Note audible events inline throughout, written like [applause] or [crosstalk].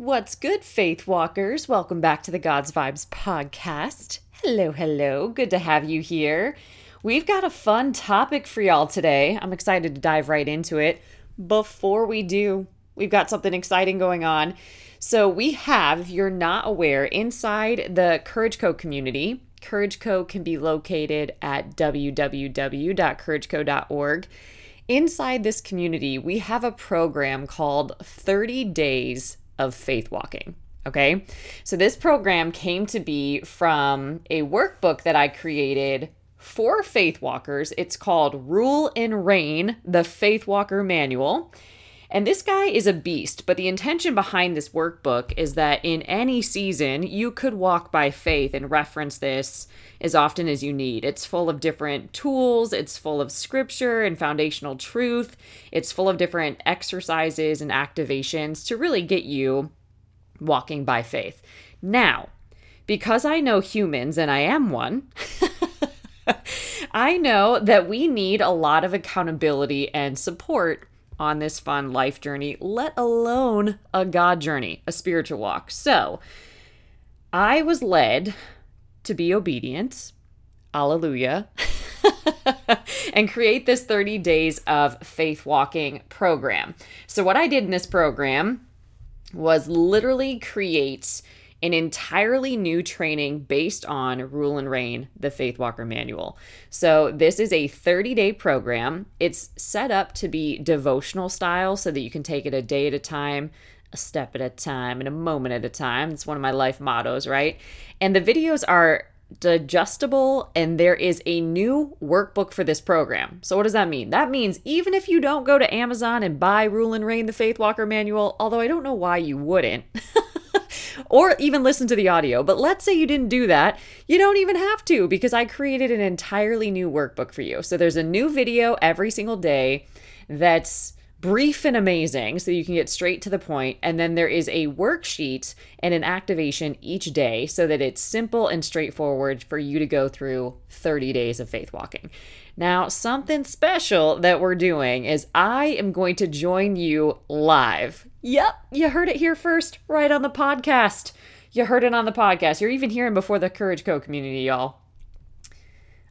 What's good, Faith Walkers? Welcome back to the God's Vibes podcast. Hello, hello. Good to have you here. We've got a fun topic for y'all today. I'm excited to dive right into it. Before we do, we've got something exciting going on. So, we have, if you're not aware, inside the Courage Co community, Courage Co can be located at www.courageco.org. Inside this community, we have a program called 30 Days of faith walking. Okay. So this program came to be from a workbook that I created for faith walkers. It's called Rule and Reign, the Faith Walker Manual. And this guy is a beast, but the intention behind this workbook is that in any season, you could walk by faith and reference this as often as you need. It's full of different tools, it's full of scripture and foundational truth, it's full of different exercises and activations to really get you walking by faith. Now, because I know humans and I am one, [laughs] I know that we need a lot of accountability and support on this fun life journey, let alone a God journey, a spiritual walk. So I was led to be obedient. Alleluia. [laughs] and create this 30 days of faith walking program. So, what I did in this program was literally create an entirely new training based on Rule and Reign, the Faith Walker Manual. So, this is a 30 day program. It's set up to be devotional style so that you can take it a day at a time, a step at a time, and a moment at a time. It's one of my life mottos, right? And the videos are digestible and there is a new workbook for this program. So what does that mean? That means even if you don't go to Amazon and buy Rule and Reign the Faith Walker manual, although I don't know why you wouldn't. [laughs] or even listen to the audio. But let's say you didn't do that, you don't even have to because I created an entirely new workbook for you. So there's a new video every single day that's brief and amazing so you can get straight to the point and then there is a worksheet and an activation each day so that it's simple and straightforward for you to go through 30 days of faith walking now something special that we're doing is i am going to join you live yep you heard it here first right on the podcast you heard it on the podcast you're even hearing before the courage co community y'all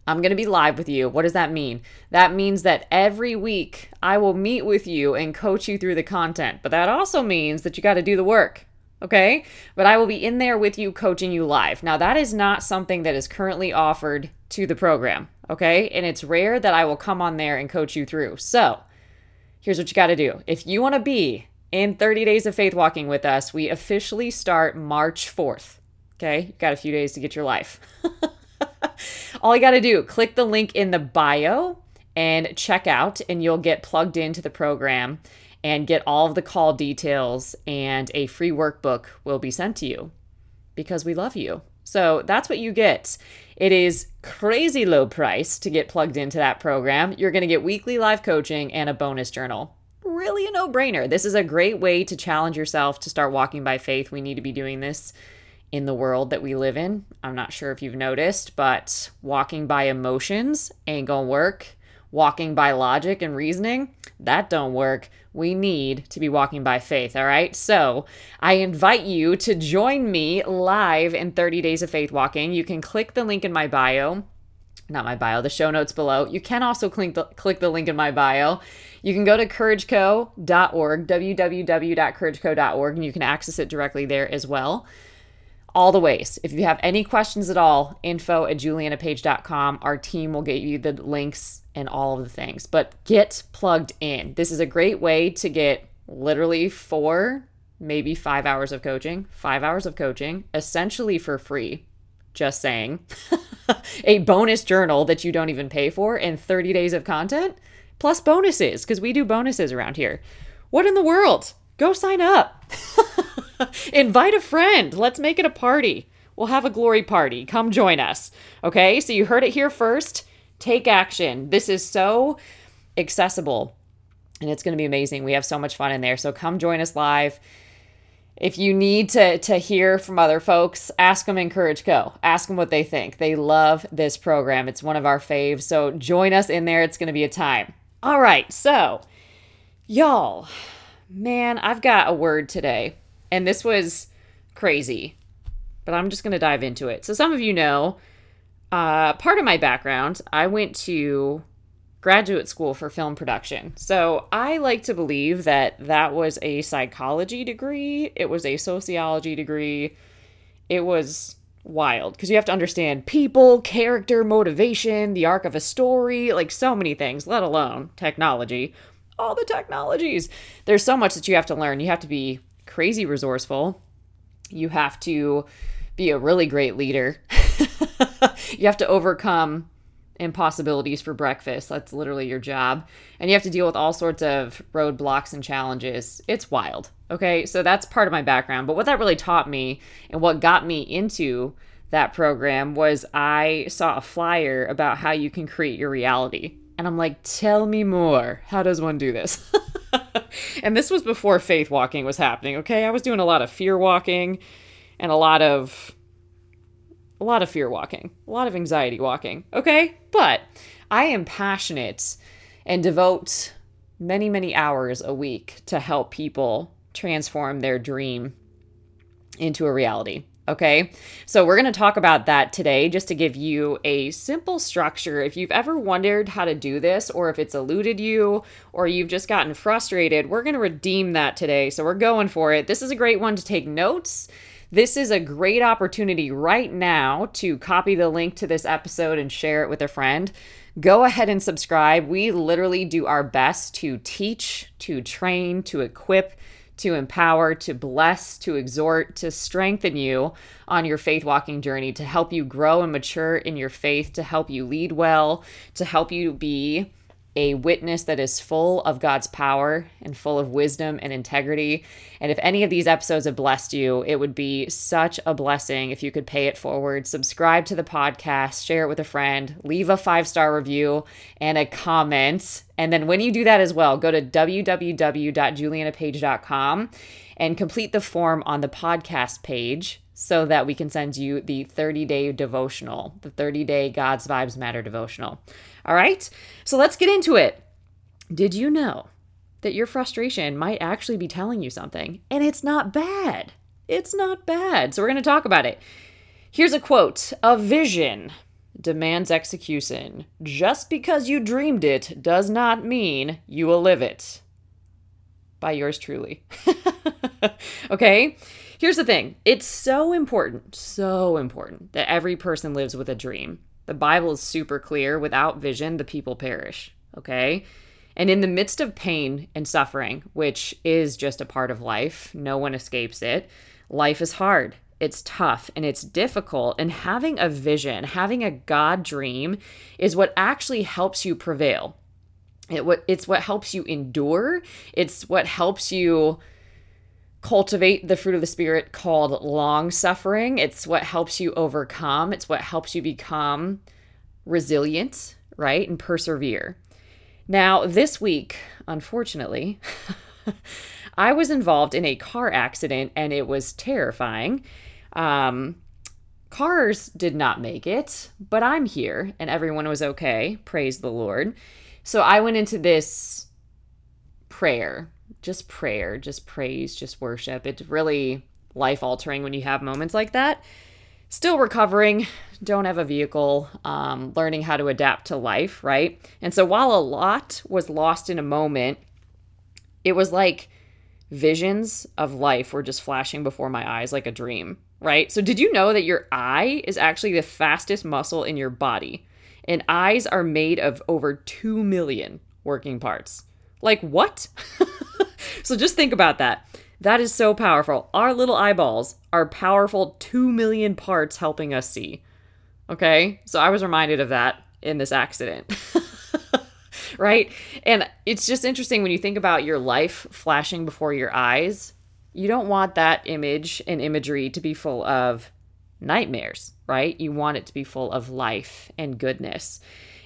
I'm going to be live with you. What does that mean? That means that every week I will meet with you and coach you through the content. But that also means that you got to do the work. Okay? But I will be in there with you coaching you live. Now, that is not something that is currently offered to the program. Okay? And it's rare that I will come on there and coach you through. So, here's what you got to do. If you want to be in 30 days of faith walking with us, we officially start March 4th. Okay? You've got a few days to get your life. [laughs] All you got to do, click the link in the bio and check out, and you'll get plugged into the program and get all of the call details, and a free workbook will be sent to you because we love you. So that's what you get. It is crazy low price to get plugged into that program. You're going to get weekly live coaching and a bonus journal. Really a no brainer. This is a great way to challenge yourself to start walking by faith. We need to be doing this in the world that we live in. I'm not sure if you've noticed, but walking by emotions ain't gonna work. Walking by logic and reasoning, that don't work. We need to be walking by faith, all right? So I invite you to join me live in 30 Days of Faith Walking. You can click the link in my bio not my bio, the show notes below. You can also click the, click the link in my bio. You can go to courageco.org, www.courageco.org, and you can access it directly there as well all the ways. If you have any questions at all, info at julianapage.com. Our team will get you the links and all of the things. But get plugged in. This is a great way to get literally four, maybe five hours of coaching, five hours of coaching, essentially for free. Just saying. [laughs] a bonus journal that you don't even pay for, and 30 days of content, plus bonuses, because we do bonuses around here. What in the world? Go sign up. [laughs] Invite a friend. Let's make it a party. We'll have a glory party. Come join us. Okay? So you heard it here first. Take action. This is so accessible and it's going to be amazing. We have so much fun in there. So come join us live. If you need to to hear from other folks, ask them in Courage Co. Ask them what they think. They love this program. It's one of our faves. So join us in there. It's going to be a time. All right. So, y'all, man, I've got a word today And this was crazy, but I'm just going to dive into it. So, some of you know, uh, part of my background, I went to graduate school for film production. So I like to believe that that was a psychology degree, it was a sociology degree, it was wild because you have to understand people, character, motivation, the arc of a story, like so many things, let alone technology. All the technologies. There's so much that you have to learn. You have to be crazy resourceful. You have to be a really great leader. [laughs] [laughs] you have to overcome impossibilities for breakfast. That's literally your job. And you have to deal with all sorts of roadblocks and challenges. It's wild. Okay. So that's part of my background. But what that really taught me and what got me into that program was I saw a flyer about how you can create your reality. And I'm like, tell me more. How does one do this? [laughs] and this was before faith walking was happening. Okay. I was doing a lot of fear walking and a lot of a lot of fear walking, a lot of anxiety walking, okay? But I am passionate and devote many, many hours a week to help people transform their dream into a reality. Okay, so we're going to talk about that today just to give you a simple structure. If you've ever wondered how to do this, or if it's eluded you, or you've just gotten frustrated, we're going to redeem that today. So we're going for it. This is a great one to take notes this is a great opportunity right now to copy the link to this episode and share it with a friend. Go ahead and subscribe. We literally do our best to teach, to train, to equip, to empower, to bless, to exhort, to strengthen you on your faith walking journey, to help you grow and mature in your faith, to help you lead well, to help you be a witness that is full of God's power and full of wisdom and integrity. And if any of these episodes have blessed you, it would be such a blessing if you could pay it forward. Subscribe to the podcast, share it with a friend, leave a five star review and a comment. And then when you do that as well, go to www.julianapage.com and complete the form on the podcast page so that we can send you the 30 day devotional, the 30 day God's Vibes Matter devotional. All right, so let's get into it. Did you know that your frustration might actually be telling you something? And it's not bad. It's not bad. So we're going to talk about it. Here's a quote A vision demands execution. Just because you dreamed it does not mean you will live it. By yours truly. [laughs] okay? Here's the thing it's so important, so important that every person lives with a dream. The Bible is super clear without vision, the people perish. Okay? And in the midst of pain and suffering, which is just a part of life, no one escapes it, life is hard. It's tough and it's difficult. And having a vision, having a God dream is what actually helps you prevail. It, it's what helps you endure. It's what helps you cultivate the fruit of the spirit called long suffering. It's what helps you overcome, it's what helps you become resilient, right? And persevere. Now, this week, unfortunately, [laughs] I was involved in a car accident and it was terrifying. Um, cars did not make it, but I'm here and everyone was okay. Praise the Lord. So I went into this prayer just prayer, just praise, just worship. It's really life altering when you have moments like that. Still recovering, don't have a vehicle, um, learning how to adapt to life, right? And so while a lot was lost in a moment, it was like visions of life were just flashing before my eyes like a dream, right? So, did you know that your eye is actually the fastest muscle in your body? And eyes are made of over 2 million working parts. Like, what? [laughs] so just think about that. That is so powerful. Our little eyeballs are powerful 2 million parts helping us see. Okay? So I was reminded of that in this accident. [laughs] right? And it's just interesting when you think about your life flashing before your eyes. You don't want that image and imagery to be full of nightmares, right? You want it to be full of life and goodness.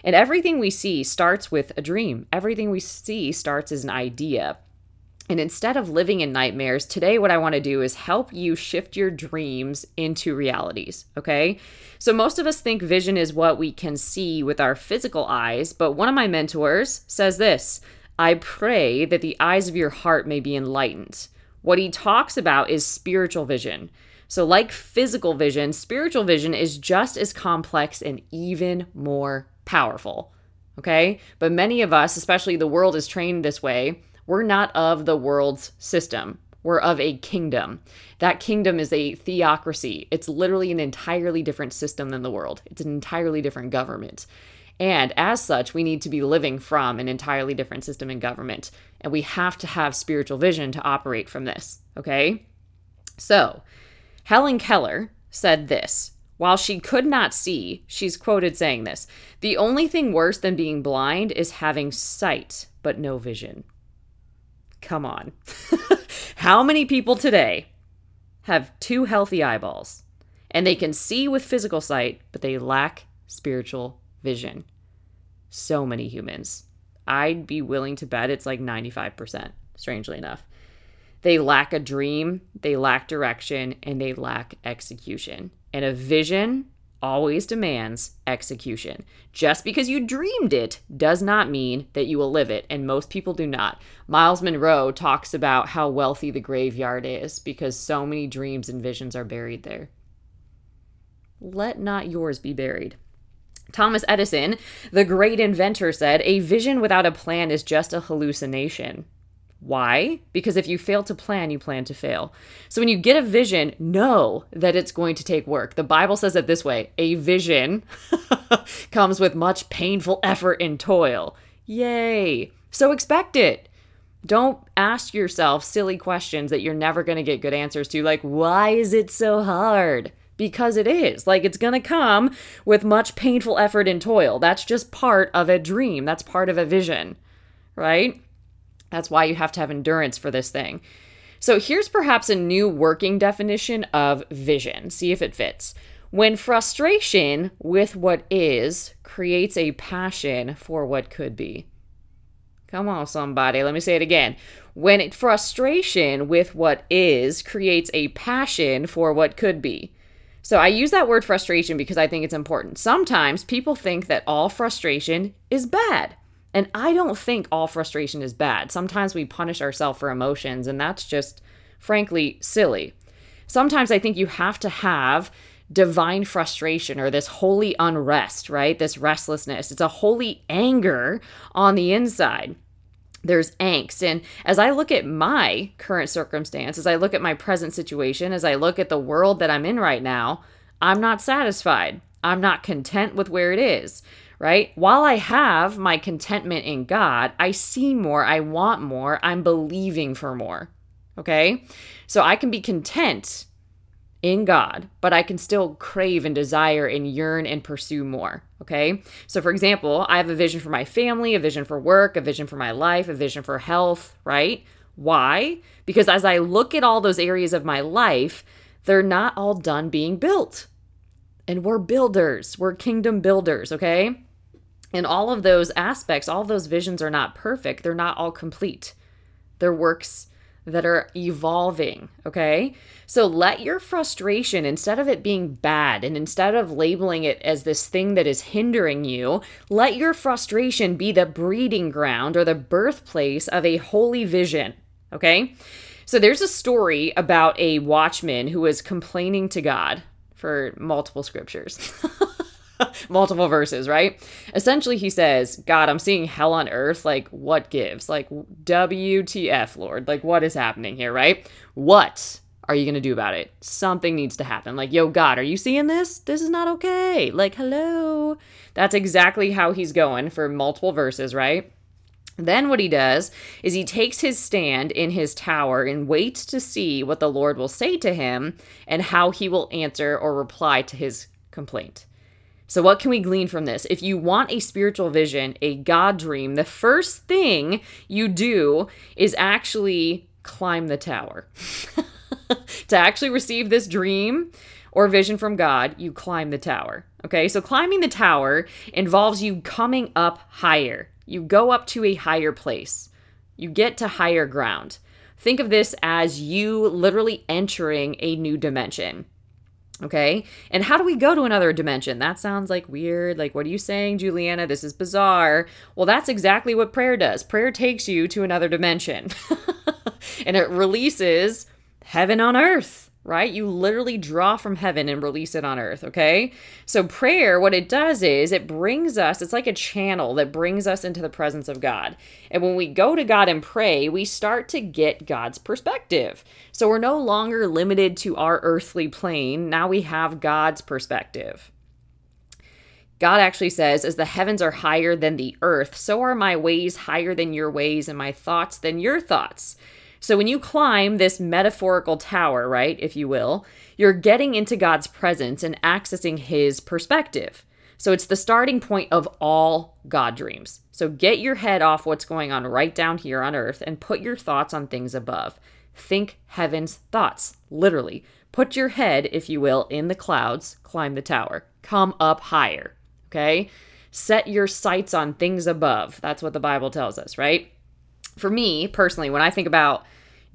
And everything we see starts with a dream. Everything we see starts as an idea. And instead of living in nightmares, today what I want to do is help you shift your dreams into realities, okay? So most of us think vision is what we can see with our physical eyes, but one of my mentors says this I pray that the eyes of your heart may be enlightened. What he talks about is spiritual vision. So, like physical vision, spiritual vision is just as complex and even more powerful. Okay? But many of us, especially the world is trained this way, we're not of the world's system. We're of a kingdom. That kingdom is a theocracy. It's literally an entirely different system than the world, it's an entirely different government. And as such, we need to be living from an entirely different system and government. And we have to have spiritual vision to operate from this. Okay? So, Helen Keller said this while she could not see, she's quoted saying this The only thing worse than being blind is having sight, but no vision. Come on. [laughs] How many people today have two healthy eyeballs and they can see with physical sight, but they lack spiritual vision? So many humans. I'd be willing to bet it's like 95%, strangely enough. They lack a dream, they lack direction, and they lack execution. And a vision always demands execution. Just because you dreamed it does not mean that you will live it, and most people do not. Myles Munroe talks about how wealthy the graveyard is because so many dreams and visions are buried there. Let not yours be buried. Thomas Edison, the great inventor, said, A vision without a plan is just a hallucination. Why? Because if you fail to plan, you plan to fail. So when you get a vision, know that it's going to take work. The Bible says it this way a vision [laughs] comes with much painful effort and toil. Yay. So expect it. Don't ask yourself silly questions that you're never going to get good answers to, like, why is it so hard? Because it is. Like, it's going to come with much painful effort and toil. That's just part of a dream, that's part of a vision, right? That's why you have to have endurance for this thing. So here's perhaps a new working definition of vision. See if it fits. When frustration with what is creates a passion for what could be. Come on, somebody. Let me say it again. When it, frustration with what is creates a passion for what could be. So I use that word frustration because I think it's important. Sometimes people think that all frustration is bad. And I don't think all frustration is bad. Sometimes we punish ourselves for emotions, and that's just, frankly, silly. Sometimes I think you have to have divine frustration or this holy unrest, right? This restlessness. It's a holy anger on the inside. There's angst. And as I look at my current circumstance, as I look at my present situation, as I look at the world that I'm in right now, I'm not satisfied. I'm not content with where it is right? While I have my contentment in God, I see more, I want more, I'm believing for more. Okay? So I can be content in God, but I can still crave and desire and yearn and pursue more. Okay. So, for example, I have a vision for my family, a vision for work, a vision for my life, a vision for health, right? Why? Because as I look at all those areas of my life, they're not all done being built. And we're builders, we're kingdom builders, okay? And all of those aspects, all those visions are not perfect. They're not all complete. They're works that are evolving, okay? So let your frustration, instead of it being bad and instead of labeling it as this thing that is hindering you, let your frustration be the breeding ground or the birthplace of a holy vision, okay? So there's a story about a watchman who was complaining to God for multiple scriptures. [laughs] [laughs] multiple verses, right? Essentially, he says, God, I'm seeing hell on earth. Like, what gives? Like, WTF, Lord? Like, what is happening here, right? What are you going to do about it? Something needs to happen. Like, yo, God, are you seeing this? This is not okay. Like, hello. That's exactly how he's going for multiple verses, right? Then what he does is he takes his stand in his tower and waits to see what the Lord will say to him and how he will answer or reply to his complaint. So, what can we glean from this? If you want a spiritual vision, a God dream, the first thing you do is actually climb the tower. [laughs] to actually receive this dream or vision from God, you climb the tower. Okay, so climbing the tower involves you coming up higher. You go up to a higher place, you get to higher ground. Think of this as you literally entering a new dimension. Okay. And how do we go to another dimension? That sounds like weird. Like, what are you saying, Juliana? This is bizarre. Well, that's exactly what prayer does. Prayer takes you to another dimension. [laughs] and it releases heaven on earth right? You literally draw from heaven and release it on earth, okay? So, prayer, what it does is it brings us, it's like a channel that brings us into the presence of God. And when we go to God and pray, we start to get God's perspective. So, we're no longer limited to our earthly plane. Now we have God's perspective. God actually says, As the heavens are higher than the earth, so are my ways higher than your ways, and my thoughts than your thoughts. So when you climb this metaphorical tower, right, if you will, you're getting into God's presence and accessing his perspective. So it's the starting point of all God dreams. So get your head off what's going on right down here on earth and put your thoughts on things above. Think heaven's thoughts, literally. Put your head, if you will, in the clouds, climb the tower, come up higher, okay? Set your sights on things above. That's what the Bible tells us, right? For me personally, when I think about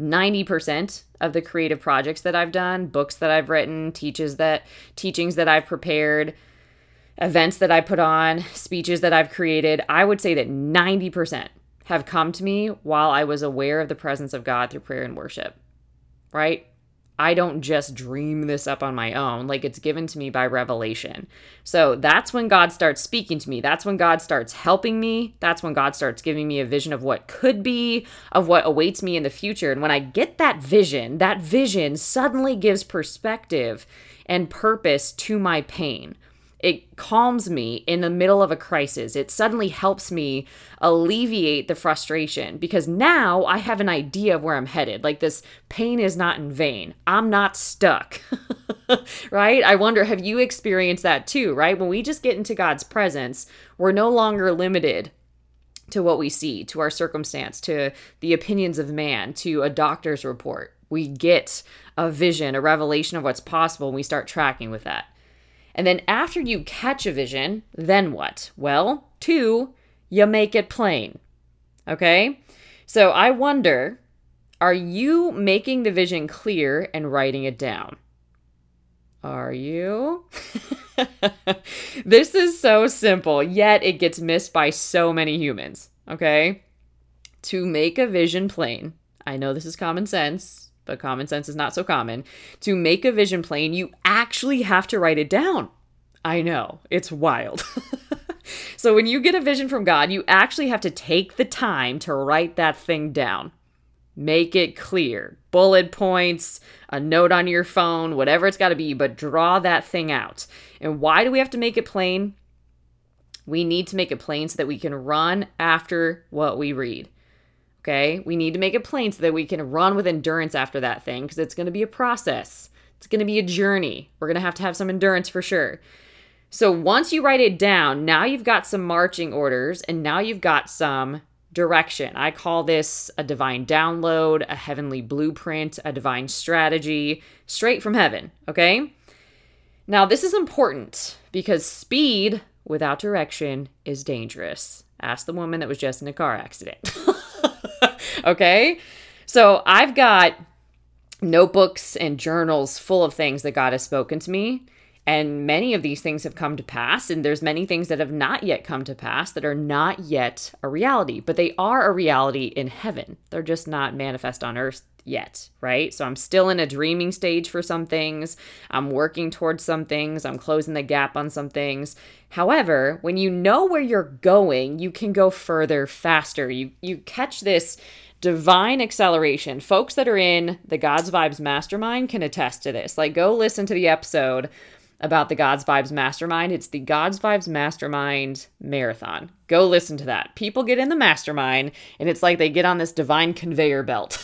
90% of the creative projects that I've done, books that I've written, teaches that teachings that I've prepared, events that I put on, speeches that I've created, I would say that 90% have come to me while I was aware of the presence of God through prayer and worship. Right? I don't just dream this up on my own. Like it's given to me by revelation. So that's when God starts speaking to me. That's when God starts helping me. That's when God starts giving me a vision of what could be, of what awaits me in the future. And when I get that vision, that vision suddenly gives perspective and purpose to my pain. It calms me in the middle of a crisis. It suddenly helps me alleviate the frustration because now I have an idea of where I'm headed. Like this pain is not in vain. I'm not stuck. [laughs] right? I wonder, have you experienced that too, right? When we just get into God's presence, we're no longer limited to what we see, to our circumstance, to the opinions of man, to a doctor's report. We get a vision, a revelation of what's possible, and we start tracking with that. And then after you catch a vision, then what? Well, two, you make it plain. Okay? So I wonder are you making the vision clear and writing it down? Are you? [laughs] this is so simple, yet it gets missed by so many humans. Okay? To make a vision plain, I know this is common sense but common sense is not so common. To make a vision plain, you actually have to write it down. I know, it's wild. [laughs] so when you get a vision from God, you actually have to take the time to write that thing down. Make it clear. Bullet points, a note on your phone, whatever it's got to be, but draw that thing out. And why do we have to make it plain? We need to make it plain so that we can run after what we read. Okay? We need to make it plain so that we can run with endurance after that thing because it's going to be a process. It's going to be a journey. We're going to have to have some endurance for sure. So once you write it down, now you've got some marching orders and now you've got some direction. I call this a divine download, a heavenly blueprint, a divine strategy, straight from heaven, okay? Now, this is important because speed without direction is dangerous. Ask the woman that was just in a car accident. [laughs] okay? So I've got notebooks and journals full of things that God has spoken to me. And many of these things have come to pass, and there's many things that have not yet come to pass that are not yet a reality, but they are a reality in heaven. They're just not manifest on earth yet, right? So I'm still in a dreaming stage for some things. I'm working towards some things. I'm closing the gap on some things. However, when you know where you're going, you can go further faster. You you catch this divine acceleration. Folks that are in the God's Vibes Mastermind can attest to this. Like, go listen to the episode about the God's Vibes Mastermind. It's the God's Vibes Mastermind Marathon. Go listen to that. People get in the mastermind, and it's like they get on this divine conveyor belt.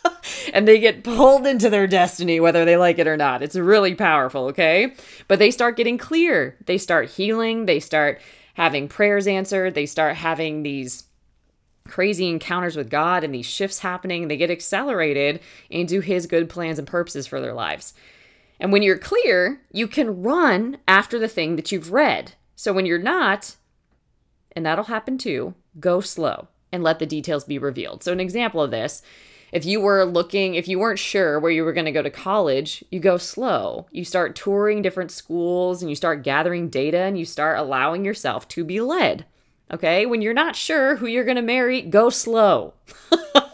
[laughs] and they get pulled into their destiny, whether they like it or not. It's really powerful, okay? But they start getting clear. They start healing. They start having prayers answered. They start having these crazy encounters with God and these shifts happening, they get accelerated into His good plans and purposes for their lives. And when you're clear, you can run after the thing that you've read. So when you're not, and that'll happen too, go slow and let the details be revealed. So, an example of this if you were looking, if you weren't sure where you were going to go to college, you go slow. You start touring different schools and you start gathering data and you start allowing yourself to be led. Okay? When you're not sure who you're going to marry, go slow.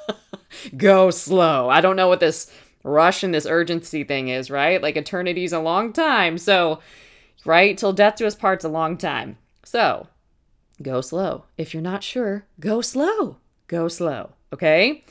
[laughs] go slow. I don't know what this rush and this urgency thing is, right? Like eternity's a long time. So, right? Till death do us part's a long time. So, go slow. If you're not sure, go slow. Go slow. Okay?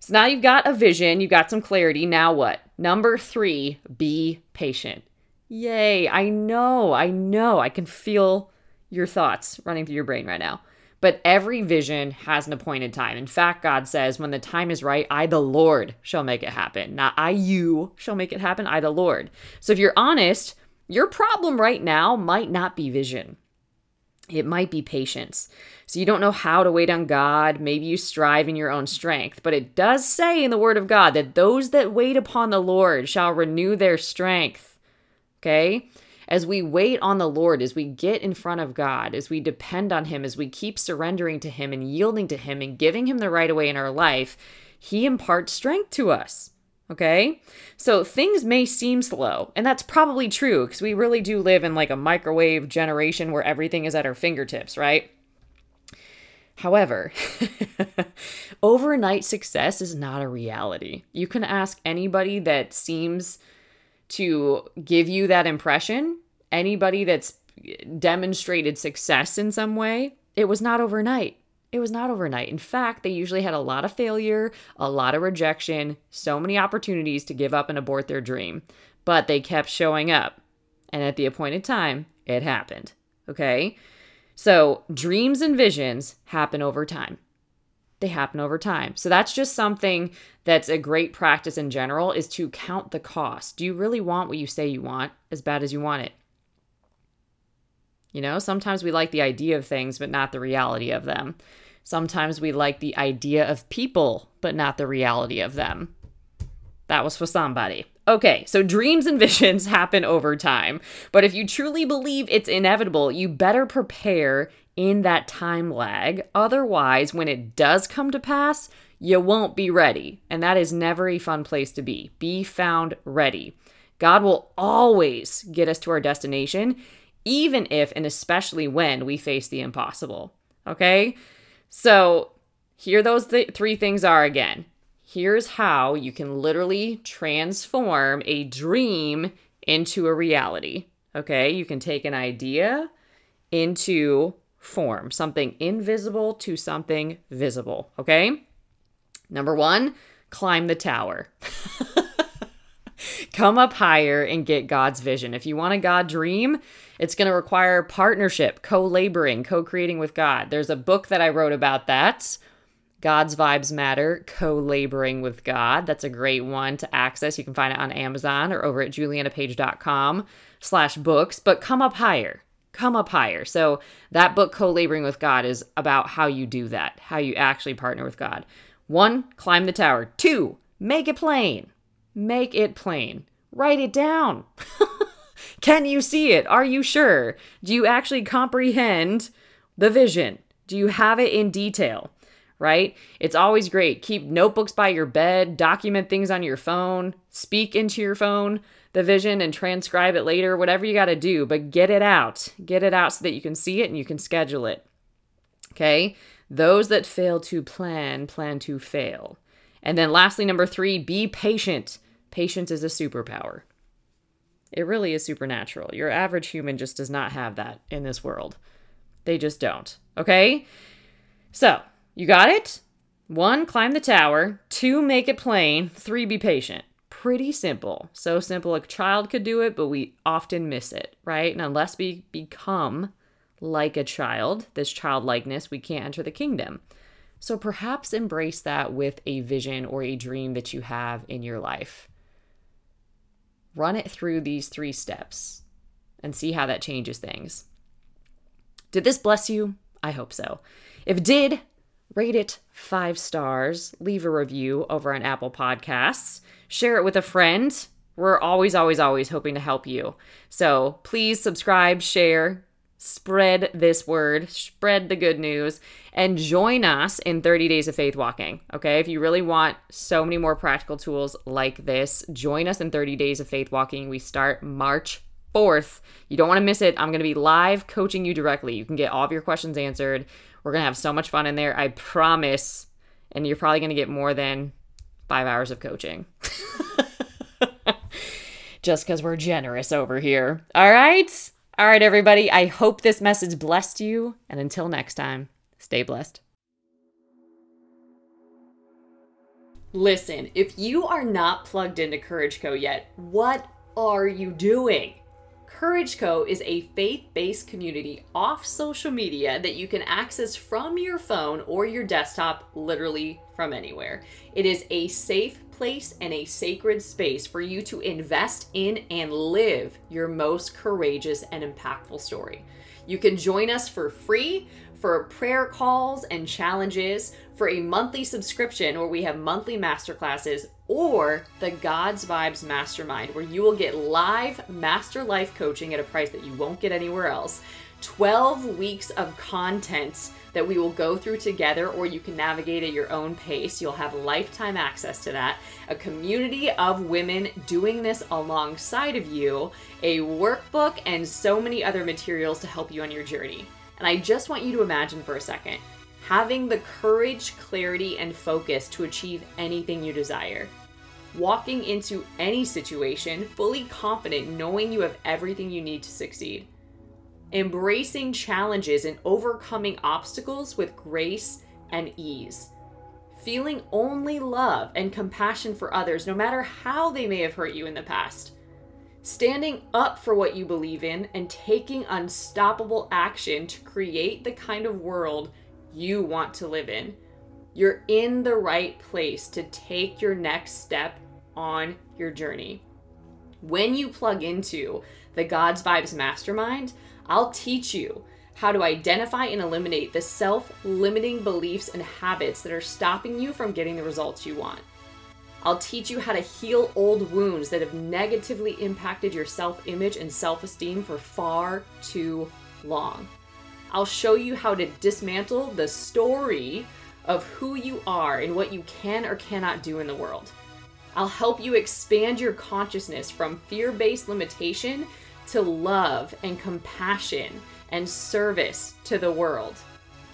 So now you've got a vision, you've got some clarity. Now what? Number three, be patient. Yay, I know, I know. I can feel your thoughts running through your brain right now. But every vision has an appointed time. In fact, God says, when the time is right, I, the Lord, shall make it happen. Not I, you, shall make it happen. I, the Lord. So if you're honest, your problem right now might not be vision. It might be patience. So you don't know how to wait on God. Maybe you strive in your own strength. But it does say in the Word of God that those that wait upon the Lord shall renew their strength. Okay? As we wait on the Lord, as we get in front of God, as we depend on Him, as we keep surrendering to Him and yielding to Him and giving Him the right away in our life, He imparts strength to us. Okay? So things may seem slow, and that's probably true because we really do live in like a microwave generation where everything is at our fingertips, right? However, [laughs] overnight success is not a reality. You can ask anybody that seems to give you that impression, anybody that's demonstrated success in some way, it was not overnight. It was not overnight. In fact, they usually had a lot of failure, a lot of rejection, so many opportunities to give up and abort their dream. But they kept showing up. And at the appointed time, it happened. Okay? So, dreams and visions happen over time they happen over time. So that's just something that's a great practice in general is to count the cost. Do you really want what you say you want as bad as you want it? You know, sometimes we like the idea of things but not the reality of them. Sometimes we like the idea of people but not the reality of them. That was for somebody. Okay, so dreams and visions [laughs] happen over time. But if you truly believe it's inevitable, you better prepare in that time lag. Otherwise, when it does come to pass, you won't be ready. And that is never a fun place to be. Be found ready. God will always get us to our destination, even if and especially when we face the impossible. Okay? So, here those th- three things are again. Here's how you can literally transform a dream into a reality. Okay? You can take an idea into form, something invisible to something visible. Okay. Number one, climb the tower. [laughs] Come up higher and get God's vision. If you want a God dream, it's going to require partnership, co laboring, co creating with God. There's a book that I wrote about that. God's Vibes Matter, co laboring with God. That's a great one to access. You can find it on Amazon or over at julianapage.com slash books. But come up higher come up higher. So that book, Co Laboring with God, is about how you do that, how you actually partner with God. One, climb the tower. Two, make it plain. Make it plain. Write it down. [laughs] Can you see it? Are you sure? Do you actually comprehend the vision? Do you have it in detail? Right? It's always great. Keep notebooks by your bed, document things on your phone, speak into your phone the vision and transcribe it later, whatever you got to do, but get it out. Get it out so that you can see it and you can schedule it. Okay? Those that fail to plan, plan to fail. And then lastly, number three, be patient. Patience is a superpower. It really is supernatural. Your average human just does not have that in this world. They just don't. Okay? So, you got it? One, climb the tower. Two, make it plain. Three, be patient pretty simple. So simple a child could do it, but we often miss it, right? And unless we become like a child, this childlikeness, we can't enter the kingdom. So perhaps embrace that with a vision or a dream that you have in your life. Run it through these three steps and see how that changes things. Did this bless you? I hope so. If it did, rate it five stars, leave a review over on Apple Podcasts share it with a friend. We're always, always, always hoping to help you. So please subscribe, share, spread this word, spread the good news, and join us in 30 Days of Faith Walking. Okay, if you really want so many more practical tools like this, join us in 30 Days of Faith Walking. We start March 4th. You don't want to miss it. I'm going to be live coaching you directly. You can get all of your questions answered. We're going to have so much fun in there. I promise. And you're probably going to get more than five hours of coaching. [laughs] Just because we're generous over here. All right? All right, everybody. I hope this message blessed you. And until next time, stay blessed. Listen, if you are not plugged into Courage Co yet, what are you doing? Courage Co is a faith based community off social media that you can access from your phone or your desktop, literally from anywhere. It is a safe place and a sacred space for you to invest in and live your most courageous and impactful story. You can join us for free for prayer calls and challenges, for a monthly subscription where we have monthly masterclasses, or the God's Vibes Mastermind, where you will get live master life coaching at a price that you won't get anywhere else. 12 weeks of content that we will go through together, or you can navigate at your own pace. You'll have lifetime access to that. A community of women doing this alongside of you, a workbook, and so many other materials to help you on your journey. And I just want you to imagine for a second having the courage, clarity, and focus to achieve anything you desire. Walking into any situation fully confident, knowing you have everything you need to succeed. Embracing challenges and overcoming obstacles with grace and ease. Feeling only love and compassion for others, no matter how they may have hurt you in the past standing up for what you believe in and taking unstoppable action to create the kind of world you want to live in. You're in the right place to take your next step on your journey. When you plug into the God's Vibes Mastermind, I'll teach you how to identify and eliminate the self limiting beliefs and habits that are stopping you from getting the results you want. I'll teach you how to heal old wounds that have negatively impacted your self image and self esteem for far too long. I'll show you how to dismantle the story of who you are and what you can or cannot do in the world. I'll help you expand your consciousness from fear based limitation to love and compassion and service to the world.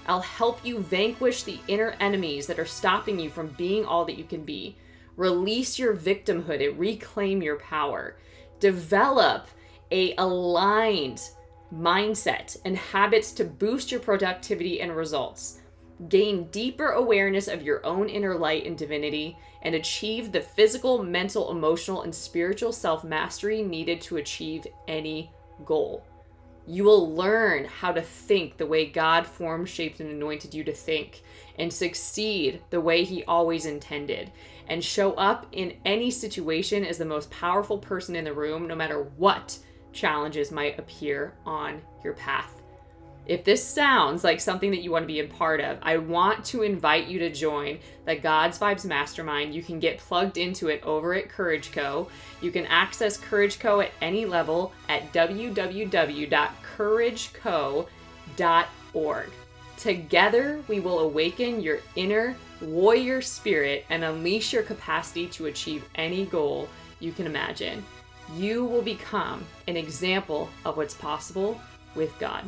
I'll help you vanquish the inner enemies that are stopping you from being all that you can be Release your victimhood and reclaim your power. Develop a aligned mindset and habits to boost your productivity and results. Gain deeper awareness of your own inner light and divinity and achieve the physical, mental, emotional, and spiritual self mastery needed to achieve any goal. You will learn how to think the way God formed, shaped, and anointed you to think, and succeed the way He always intended and show up in any situation as the most powerful person in the room, no matter what challenges might appear on your path. If this sounds like something that you want to be a part of, I want to invite you to join the God's Vibes Mastermind. You can get plugged into it over at Courage Co. You can access Courage Co at any level at www.courageco.org. Together, we will awaken your inner warrior spirit and unleash your capacity to achieve any goal you can imagine. You will become an example of what's possible with God.